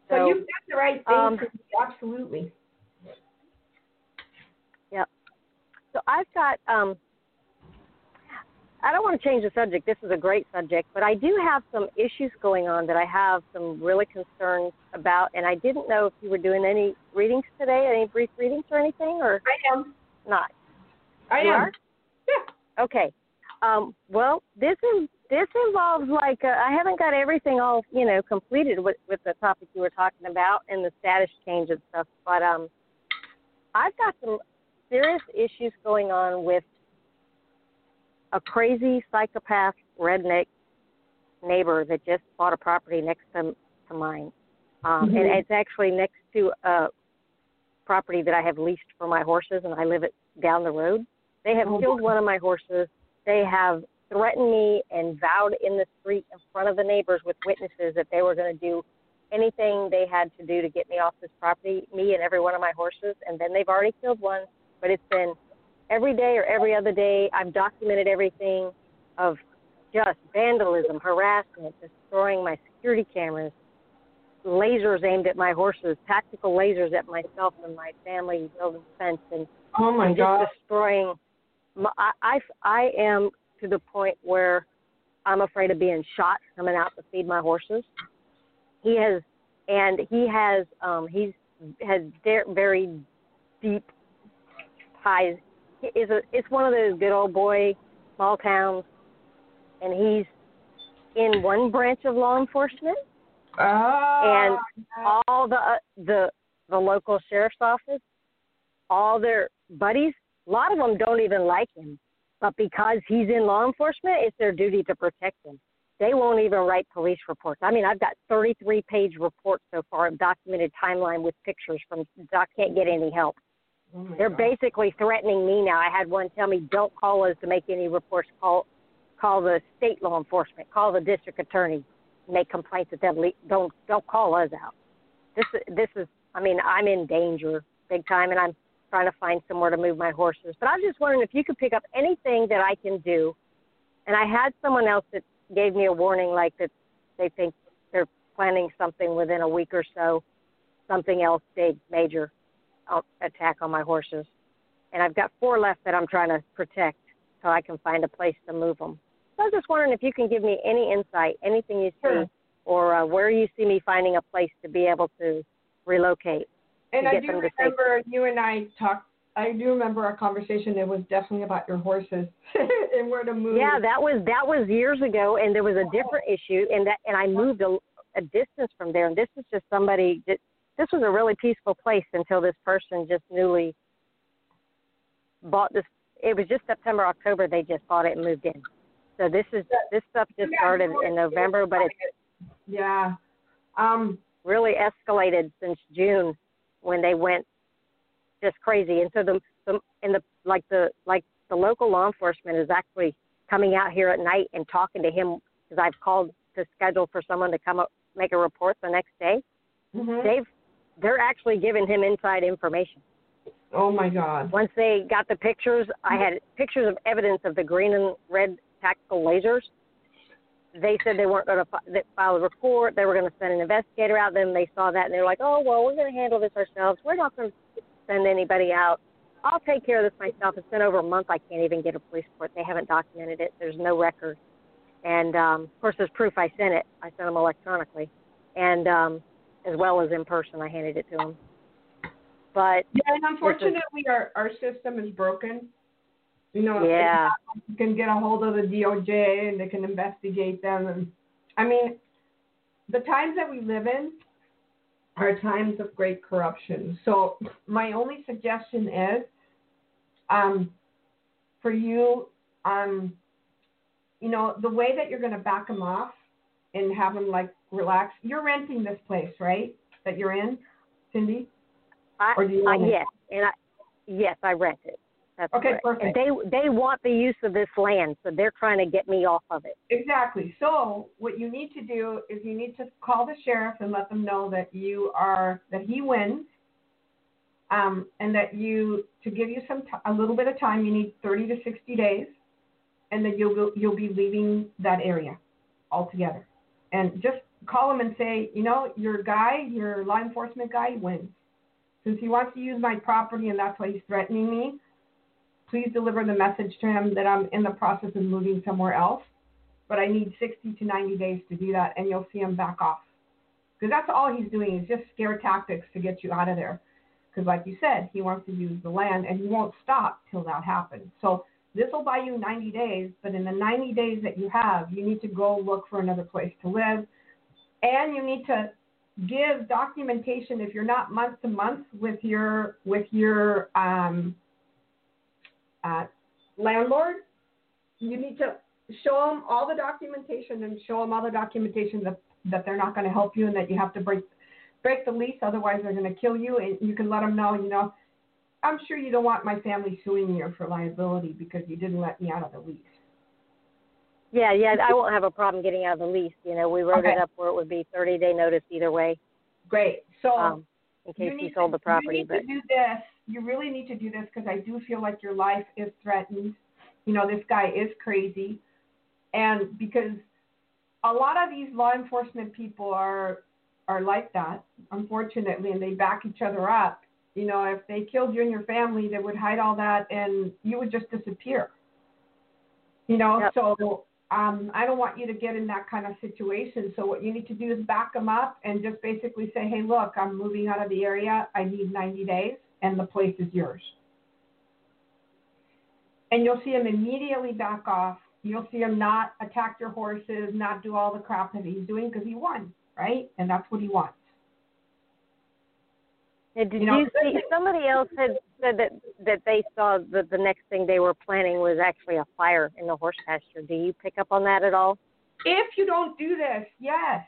so you've done the right thing. um. Absolutely. So I've got um I don't want to change the subject. This is a great subject, but I do have some issues going on that I have some really concerns about and I didn't know if you were doing any readings today, any brief readings or anything or I am. not. I You am. are? Yeah. Okay. Um well, this is this involves like uh, I haven't got everything all, you know, completed with with the topic you were talking about and the status change and stuff, but um I've got some serious issues going on with a crazy psychopath redneck neighbor that just bought a property next to to mine, um, and Mhm. it's actually next to a property that I have leased for my horses, and I live it down the road. They have Oh, killed one of my horses. They have threatened me and vowed in the street in front of the neighbors with witnesses that they were going to do anything they had to do to get me off this property, me and every one of my horses. And then they've already killed one, but it's been every day or every other day. I've documented everything of just vandalism, harassment, destroying my security cameras, lasers aimed at my horses, tactical lasers at myself and my family building the fence, and, Oh my and God. just destroying. My, I, I I am to the point where I'm afraid of being shot coming out to feed my horses. He has, and he has, um, he's has de- very deep ties. Is a, it's one of those good old boy small towns, and he's in one branch of law enforcement, Oh, all the uh, the the local sheriff's office, all their buddies. A lot of them don't even like him, but because he's in law enforcement, it's their duty to protect him. They won't even write police reports. I mean, I've got 33 page reports so far, documented timeline with pictures from. Doc can't get any help. Oh They're God. basically threatening me now. I had one tell me, "Don't call us to make any reports. Call, call the state law enforcement. Call the district attorney. Make complaints at them. Le- Don't don't call us out." This this is. I mean, I'm in danger big time, and I'm trying to find somewhere to move my horses. But I was just wondering if you could pick up anything that I can do. And I had someone else that gave me a warning, like that they think they're planning something within a week or so, something else big, major attack on my horses. And I've got four left that I'm trying to protect so I can find a place to move them. So I was just wondering if you can give me any insight, anything you see, Sure. or uh, where you see me finding a place to be able to relocate. And to I do them to remember you and I talked. I do remember our conversation. It was definitely about your horses and where to move. Yeah, that was that was years ago, and there was a different issue, and that and I moved a, a distance from there, and this is just somebody. That, this was a really peaceful place until this person just newly bought this. It was just September, October. They just bought it and moved in. So this is this stuff just started in November, but it's Yeah. Um. really escalated since June when they went just crazy. And so the, the and the like the like the local law enforcement is actually coming out here at night and talking to him because I've called to schedule for someone to come up make a report the next day. mhm. They've they're actually giving him inside information. Oh my God. Once they got the pictures, I had pictures of evidence of the green and red tactical lasers. They said they weren't going to file a report. They were going to send an investigator out. Then they saw that and they're like, "Oh well, we're going to handle this ourselves. We're not going to send anybody out. I'll take care of this myself." It's been over a month. I can't even get a police report. They haven't documented it. There's no record. And um, of course, there's proof. I sent it. I sent them electronically, and um, as well as in person. I handed it to him. But Yeah, and unfortunately, our our system is broken. You know, yeah. you can get a hold of the DOJ and they can investigate them. And I mean, the times that we live in are times of great corruption. So my only suggestion is, um, for you, um, you know, the way that you're going to back them off and have them like relax. You're renting this place, right? That you're in, Cindy. I, Or do you own it? yes, and I yes, I rent it. That's Okay, correct. And perfect. they they want the use of this land, so they're trying to get me off of it. Exactly. So what you need to do is you need to call the sheriff and let them know that you are that he wins, um, and that you to give you some t- a little bit of time. You need 30 to 60 days, and that you'll go, you'll be leaving that area altogether. And just call him and say, you know, your guy, your law enforcement guy wins. Since he wants to use my property and that's why he's threatening me, please deliver the message to him that I'm in the process of moving somewhere else but I need 60 to 90 days to do that, and you'll see him back off. Because that's all he's doing is just scare tactics to get you out of there. Because, like you said, he wants to use the land, and he won't stop till that happens. So this will buy you 90 days, but in the 90 days that you have, you need to go look for another place to live, and you need to give documentation if you're not month to month with your with your um, uh, landlord. You need to show them all the documentation and show them all the documentation that that they're not going to help you and that you have to break break the lease otherwise they're going to kill you and you can let them know you know i'm sure you don't want my family suing you for liability because you didn't let me out of the lease Yeah, yeah, I won't have a problem getting out of the lease. You know, we wrote Okay. it up where it would be 30 day notice either way, great so um, in case you, he sold to, the property. you need But to do this you really need to do this because i do feel like your life is threatened you know this guy is crazy And because a lot of these law enforcement people are are like that, unfortunately, and they back each other up. You know, if they killed you and your family, they would hide all that, and you would just disappear. You know, Yep. so um, I don't want you to get in that kind of situation. So what you need to do is back them up and just basically say, hey, look, I'm moving out of the area. I need 90 days, and the place is yours. And you'll see him immediately back off. You'll see him not attack your horses, not do all the crap that he's doing because he won, right? And that's what he wants. And did You you, see? Somebody else had said that that they saw that the next thing they were planning was actually a fire in the horse pasture. Do you pick up on that at all? If you don't do this, yes.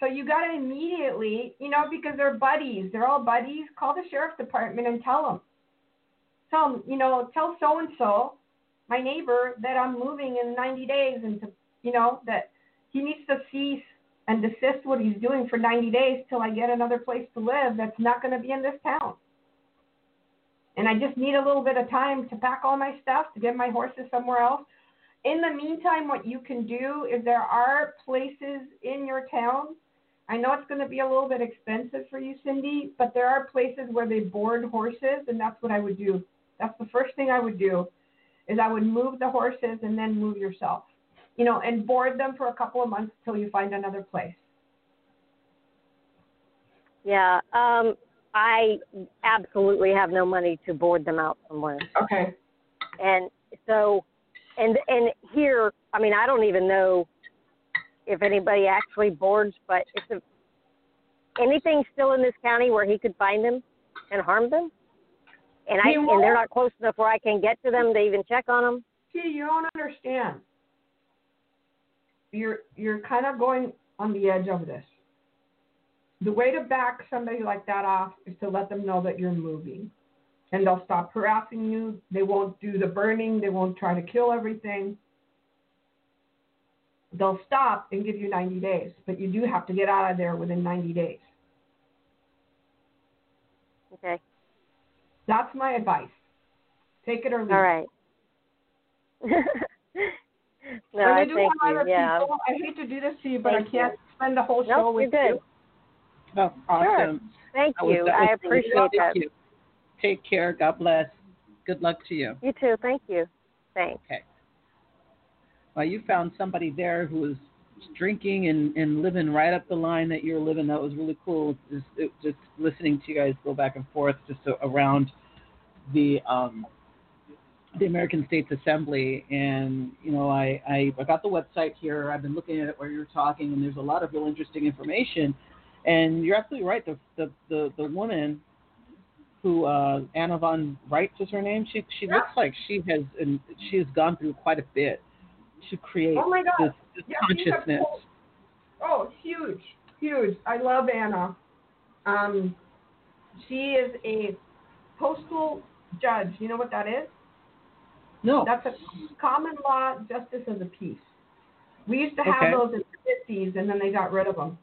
So you got to immediately, you know, because they're buddies. They're all buddies. Call the sheriff's department and tell them. Tell them, you know, tell so and so, my neighbor, that I'm moving in 90 days, and to, you know, that he needs to cease and desist what he's doing for 90 days till I get another place to live that's not going to be in this town. And I just need a little bit of time to pack all my stuff to get my horses somewhere else. In the meantime, what you can do is there are places in your town. I know it's going to be a little bit expensive for you, Cindy, but there are places where they board horses, and that's what I would do. That's the first thing I would do, is I would move the horses and then move yourself, you know, and board them for a couple of months till you find another place. Yeah. Um, I absolutely have no money to board them out somewhere. Okay. and so and and here i mean i don't even know if anybody actually boards but it's a anything still in this county where he could find them and harm them and i and they're not close enough where i can get to them to even check on them See, you don't understand. You're you're kind of going on the edge of this. The way to back somebody like that off is to let them know that you're moving. And they'll stop harassing you. They won't do the burning. They won't try to kill everything. They'll stop and give you 90 days. But you do have to get out of there within 90 days. okay That's my advice. Take it or leave all right no When i do thank have you other yeah people, I hate to do this to you, but Thank I can't spend the whole show nope you're with good you. Oh, awesome. thank That was- you that was i appreciate good. that Thank you. Take care. God bless. Good luck to you. you too thank you thanks Okay. Well, you found somebody there who was drinking and, and living right up the line that you're living. That was really cool. Just, it, just listening to you guys go back and forth just around the um, the American States Assembly. And you know, I, I I got the website here. I've been looking at it while you're talking, and there's a lot of real interesting information. And you're absolutely right. The the the, the woman who uh, Anna von Reitz is her name. She she looks like she has and she has gone through quite a bit to create Oh my God. this, this Yeah, consciousness. Oh, huge, huge. I love Anna. Um, she is a postal judge. You know what that is? No. That's a common law justice of the peace. We used to have Okay. those in the 50s, and then they got rid of them.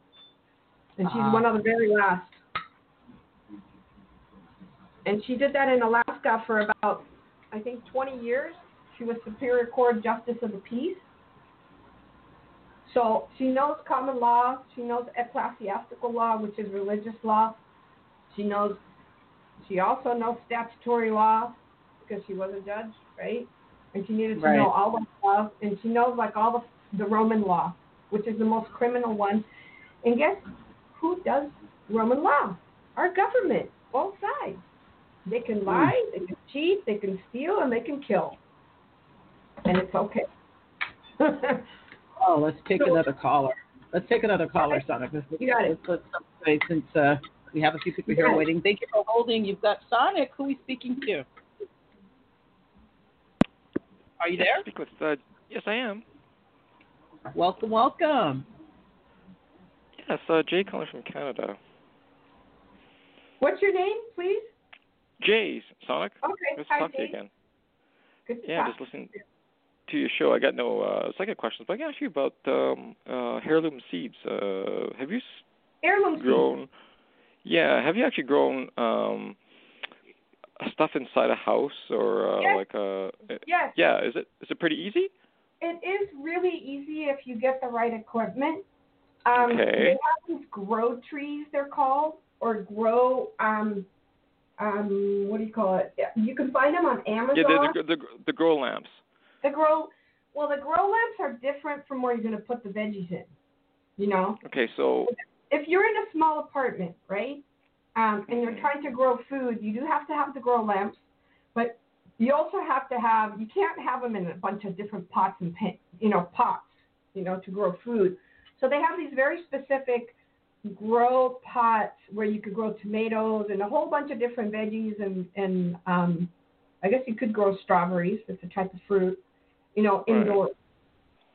And she's Ah. one of the very last. And she did that in Alaska for about, I think, 20 years. She was Superior Court Justice of the Peace. So she knows common law. She knows ecclesiastical law, which is religious law. She knows. She also knows statutory law because she was a judge, right? And she needed to Right. know all the stuff, and she knows like all the the Roman law, which is the most criminal one. And guess who does Roman law? Our government, both sides. They can lie, they can cheat, they can steal, and they can kill. And it's okay. Oh, let's take So- another caller. Let's take another caller, Sonic. Let's, You got it. Let's, let's, let's since uh, we have a few people here waiting. Thank you for holding. You've got Sonic. Who are we speaking to? Are you there? Speak with. Uh, yes, I am. Welcome, welcome. Yes, uh, Jay calling from Canada. What's your name, please? Jay's Sonic. Okay, Good to hi, talk to you again. Good to Yeah, talk. just listening to your show. I got no uh, second questions, but I can ask you about um, uh, heirloom seeds. Uh, have you s- Heirloom seeds. grown? Yeah, have you actually grown um, stuff inside a house or uh, Yes. like a? Yes. Yeah, is it is it pretty easy? it is really easy if you get the right equipment. Um, Okay. They have these grow trees, they're called, or grow. Um, um, what do you call it? You can find them on Amazon. Yeah, the the, the the grow lamps. The grow. Well, the grow lamps are different from where you're going to put the veggies in. You know, Okay, so if you're in a small apartment, right, um, and you're trying to grow food, you do have to have the grow lamps, but you also have to have. You can't have them in a bunch of different pots and pan, you know pots, you know, to grow food. So they have these very specific grow pots where you could grow tomatoes and a whole bunch of different veggies and and um, I guess you could grow strawberries. It's a type of fruit, you know, Right. indoors.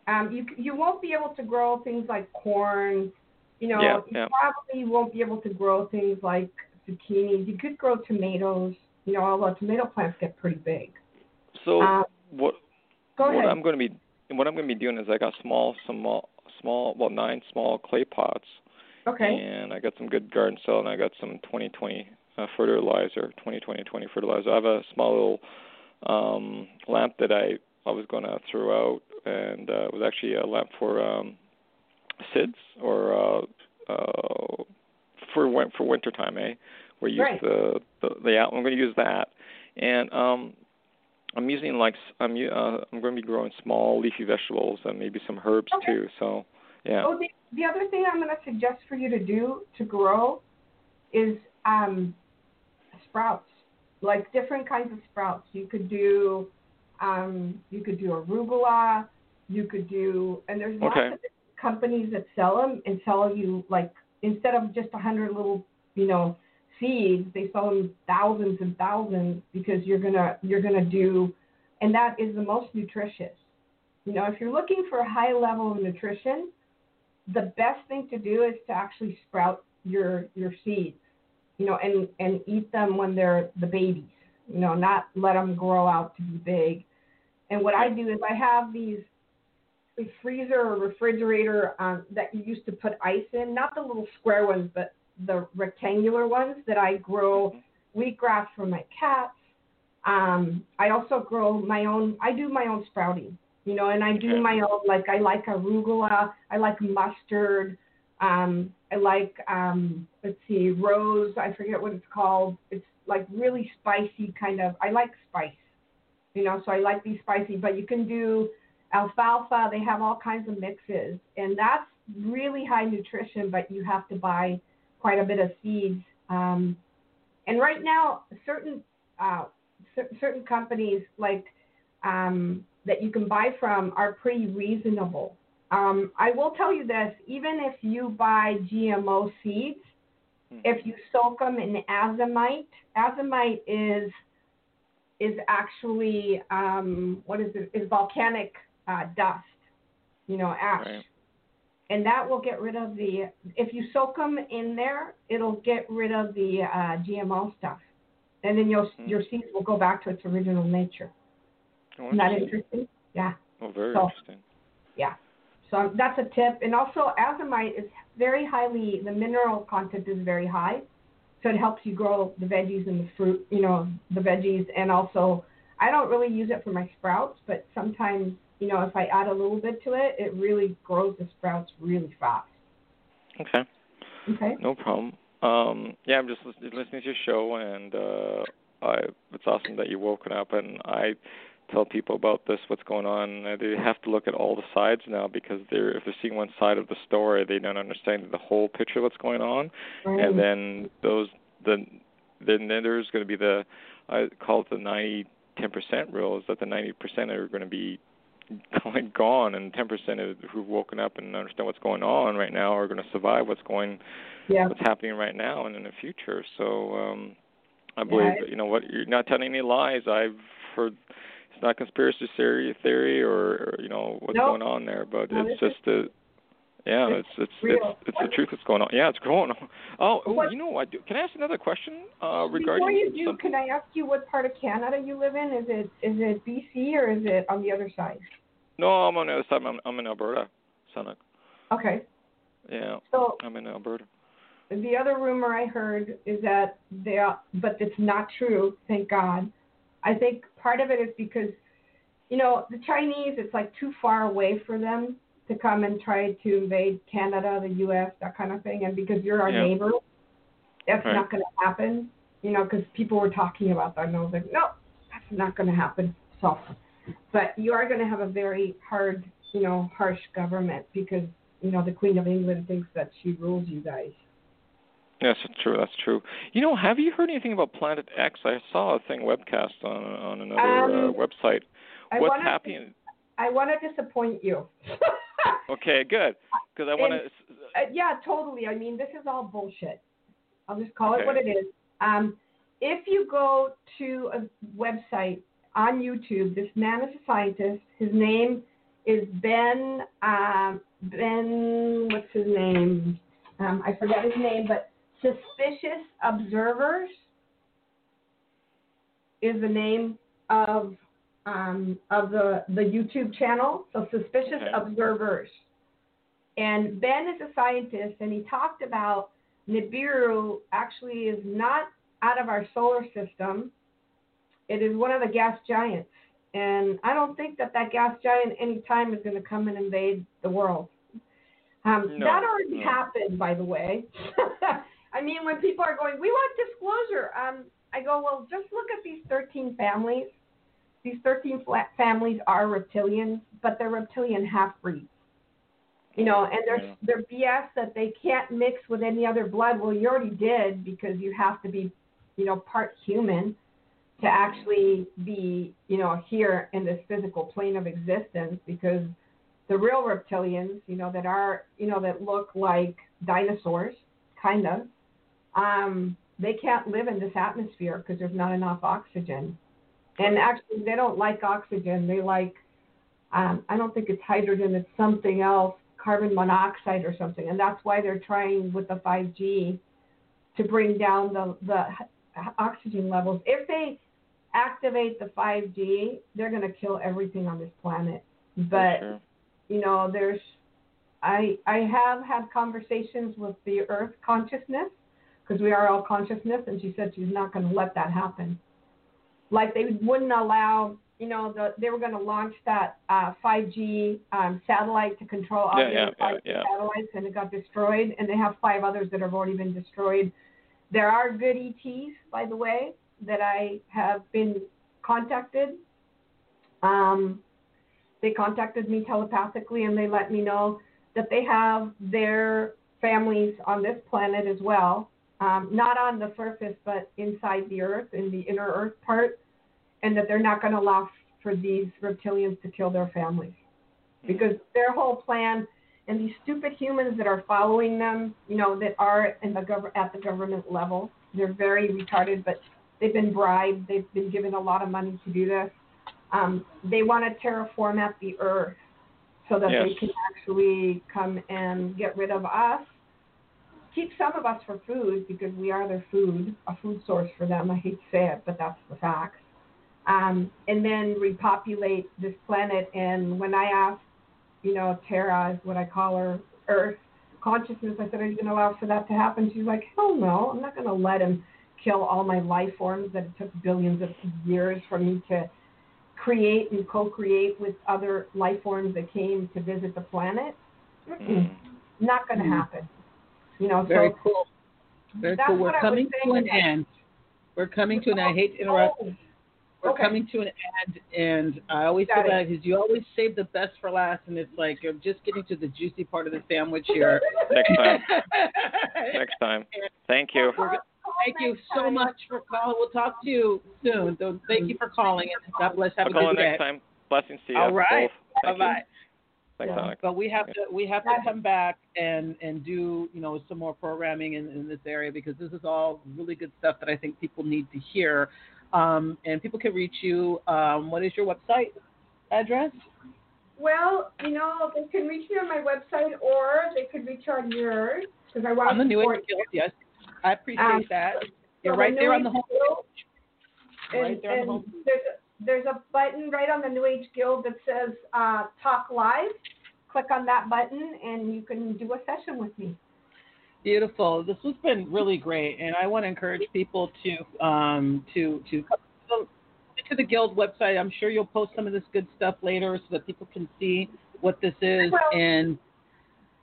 Um, you you won't be able to grow things like corn. You know, Yeah, you yeah. probably won't be able to grow things like zucchinis. You could grow tomatoes. You know, although tomato plants get pretty big. so Um, what Go what ahead. I'm going to be what I'm going to be doing is I got small small small well nine small clay pots okay. and I got some good garden soil and I got some 2020 uh, fertilizer 2020 20 fertilizer. I have a small little um lamp that I I was going to throw out and uh, it was actually a lamp for um SIDS or uh uh for win- for winter time, eh? Where you use Right. the the, the out- I'm going to use that, and um, I'm using like I'm uh, I'm going to be growing small leafy vegetables and maybe some herbs Okay. too. So yeah, Oh, the, the other thing I'm going to suggest for you to do to grow is um, sprouts, like different kinds of sprouts. You could do, um, you could do arugula. You could do, and there's lots Okay. of companies that sell them and sell you like instead of just a hundred little, you know, seeds, they sell them thousands and thousands because you're gonna you're gonna do, and that is the most nutritious. You know, if you're looking for a high level of nutrition, the best thing to do is to actually sprout your your seeds, you know, and and eat them when they're the babies, you know, not let them grow out to be big. And what I do is I have these a freezer or refrigerator um, that you used to put ice in, not the little square ones, but the rectangular ones that I grow wheatgrass for my cats. Um, I also grow my own. I do my own sprouting, you know, and I do my own. Like I like arugula. I like mustard. Um, I like um, let's see, rose. I forget what it's called. It's like really spicy kind of. I like spice, you know. So I like these spicy. But you can do alfalfa. They have all kinds of mixes, and that's really high nutrition. But you have to buy quite a bit of seeds. Um, and right now, certain uh, cer- certain companies like um, that you can buy from are pretty reasonable. Um, I will tell you this: even if you buy GMO seeds, Hmm. if you soak them in azomite, azomite is is actually um, what is it? Is volcanic uh, dust, you know, ash. Right. And that will get rid of the. If you soak them in there, it'll get rid of the uh, GMO stuff, and then your Hmm. your seeds will go back to its original nature. Oh, Isn't that interesting. interesting? Yeah. Oh, very So- interesting. Yeah. So um, that's a tip. And also, azomite is very highly, the mineral content is very high. So it helps you grow the veggies and the fruit, you know, the veggies. And also, I don't really use it for my sprouts, but sometimes, you know, if I add a little bit to it, it really grows the sprouts really fast. Okay. Okay. No problem. Um, yeah, I'm just listening to your show, and uh, I, it's awesome that you're woken up. And I tell people about this, what's going on. Uh, They have to look at all the sides now because they're if they're seeing one side of the story, they don't understand the whole picture of what's going on. And then those then, then there's going to be the I call it the ninety ten percent rule is that the ninety percent are going to be going gone and ten percent of who've woken up and understand what's going on right now are going to survive what's going yeah. what's happening right now and in the future. So um I believe Yeah. that, you know what you're not telling any lies. I've heard it's not conspiracy theory theory or, or you know what's Nope. going on there, but No, it's just a yeah, it's it's it's it's it's the truth that's going on. Yeah, it's going on. Oh, What- you know what? Can I ask another question uh regarding Before you do, some- can I ask you what part of Canada you live in? Is it is it BC or is it on the other side? No, I'm on the other side. I'm I'm in Alberta, Seneca. Okay. Yeah, So I'm in Alberta. the other rumor I heard is that they are, but it's not true. Thank God. I think part of it is because you know, the Chinese, it's like too far away for them to come and try to invade Canada, the U.S., that kind of thing. And because you're our Yeah. neighbor, that's Right. not going to happen. You know, because people were talking about that, and I was like, no, that's not going to happen. So, but you are going to have a very hard, you know, harsh government because you know the Queen of England thinks that she rules you guys. Yes, that's true. That's true. You know, have you heard anything about Planet X? I saw a thing webcast on on another uh, Um, website. I What's wanna- happening? I want to disappoint you. Okay, good. Because I want to. Uh, yeah, totally. I mean, this is all bullshit. I'll just call Okay. it what it is. Um, if you go to a website on YouTube, this man is a scientist. His name is Ben. Um, ben, what's his name? Um, I forgot his name, but Suspicious Observers is the name of um, of the the YouTube channel. So Suspicious Okay. Observers. And Ben is a scientist, and he talked about Nibiru actually is not out of our solar system. It is one of the gas giants. And I don't think that that gas giant anytime is going to come and invade the world. Um, No, that already no. happened, by the way. I mean, when people are going, we want disclosure, um, I go, well, just look at these 13 families. These 13 flat families are reptilians, but they're reptilian half breeds. You know, and Yeah. there's they're BS that they can't mix with any other blood. Well, you already did because you have to be, you know, part human to actually be, you know, here in this physical plane of existence. Because the real reptilians, you know, that are, you know, that look like dinosaurs, kind of, um, they can't live in this atmosphere because there's not enough oxygen. And actually, they don't like oxygen. They like, um, I don't think it's hydrogen. It's something else, carbon monoxide or something. And that's why they're trying with the 5G to bring down the the oxygen levels. If they activate the 5G, they're going to kill everything on this planet. But Sure. you know, there's I I have had conversations with the Earth consciousness because we are all consciousness, and she said she's not going to let that happen. Like they wouldn't allow, you know, the, they were going to launch that uh, 5G um, satellite to control all Yeah, the yeah, yeah, 5G yeah. satellites, and it got destroyed. And they have five others that have already been destroyed. There are good ETs, by the way, that I have been contacted. Um, they contacted me telepathically and they let me know that they have their families on this planet as well, um, not on the surface, but inside the earth, in the inner earth part, and that they're not going to allow for these reptilians to kill their families. Because their whole plan, and these stupid humans that are following them, you know, that are in the gov- at the government level, they're very retarded, but they've been bribed, they've been given a lot of money to do this. Um, they want to terraformat the earth so that they can actually come and get rid of us. Keep some of us for food because we are their food, a food source for them. I hate to say it, but that's the facts. Um, and then repopulate this planet. And when I asked, you know, Terra is what I call her, Earth consciousness, I said, Are you going to allow for that to happen? She's like, Hell no, I'm not going to let him kill all my life forms that it took billions of years for me to create and co-create with other life forms that came to visit the planet. Mm-mm. Not going to Mhm. happen. You know, Very so cool. Very cool. We're coming to an about- end. We're coming to an end. I hate to interrupt. Oh, We're okay. coming to an end, and I always Got feel bad because you always save the best for last, and it's like you're just getting to the juicy part of the sandwich here. Next time. Next time. Thank you. We're Thank you so much for calling. We'll talk to you soon. So thank you for calling, and God bless. Have I'll a call good in day. next time. Blessings to you. All right. Bye bye. Thanks, Yeah. Alex. But we have to we have to come back and and do you know some more programming in, in this area because this is all really good stuff that I think people need to hear. Um, and people can reach you. Um, what is your website address? Well, you know, they can reach me on my website or they could reach on yours because I want On the to New support Age Guild, yes. I appreciate Um, that. You're so right the there New on the Age home Guild- page. Right and, there on the home there's a, button right on the New Age Guild that says uh, Talk Live. Click on that button and you can do a session with me. Beautiful. This has been really great, and I want to encourage people to um, to to come to the guild website. I'm sure you'll post some of this good stuff later so that people can see what this is Well, and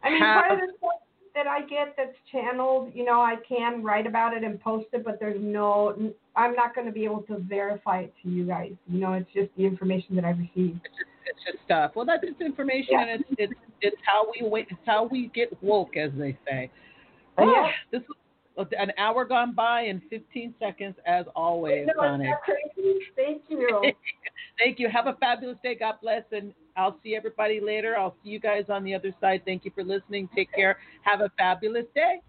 I mean, have- part of stuff that I get that's channeled, you know, I can write about it and post it, but there's no, I'm not going to be able to verify it to you guys. You know, it's just the information that I received. it's just stuff. Well, that's just information, Yeah. and it's it's it's how we wait. It's how we get woke, as they say. Oh. Yeah, this was an hour gone by in 15 seconds, as always, No, Sonic. it's not crazy. Thank you. Thank you. Have a fabulous day. God bless, and I'll see everybody later. I'll see you guys on the other side. Thank you for listening. Take care. Have a fabulous day.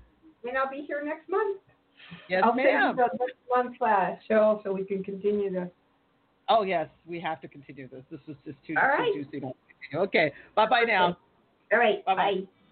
and I'll be here next month. Yes, I'll send you ma'am. the next month's uh, show so we can continue this. Oh yes, we have to continue this. This was just too, All too right. juicy. Don't continue. Okay. Bye bye now. All right. Bye-bye. Bye.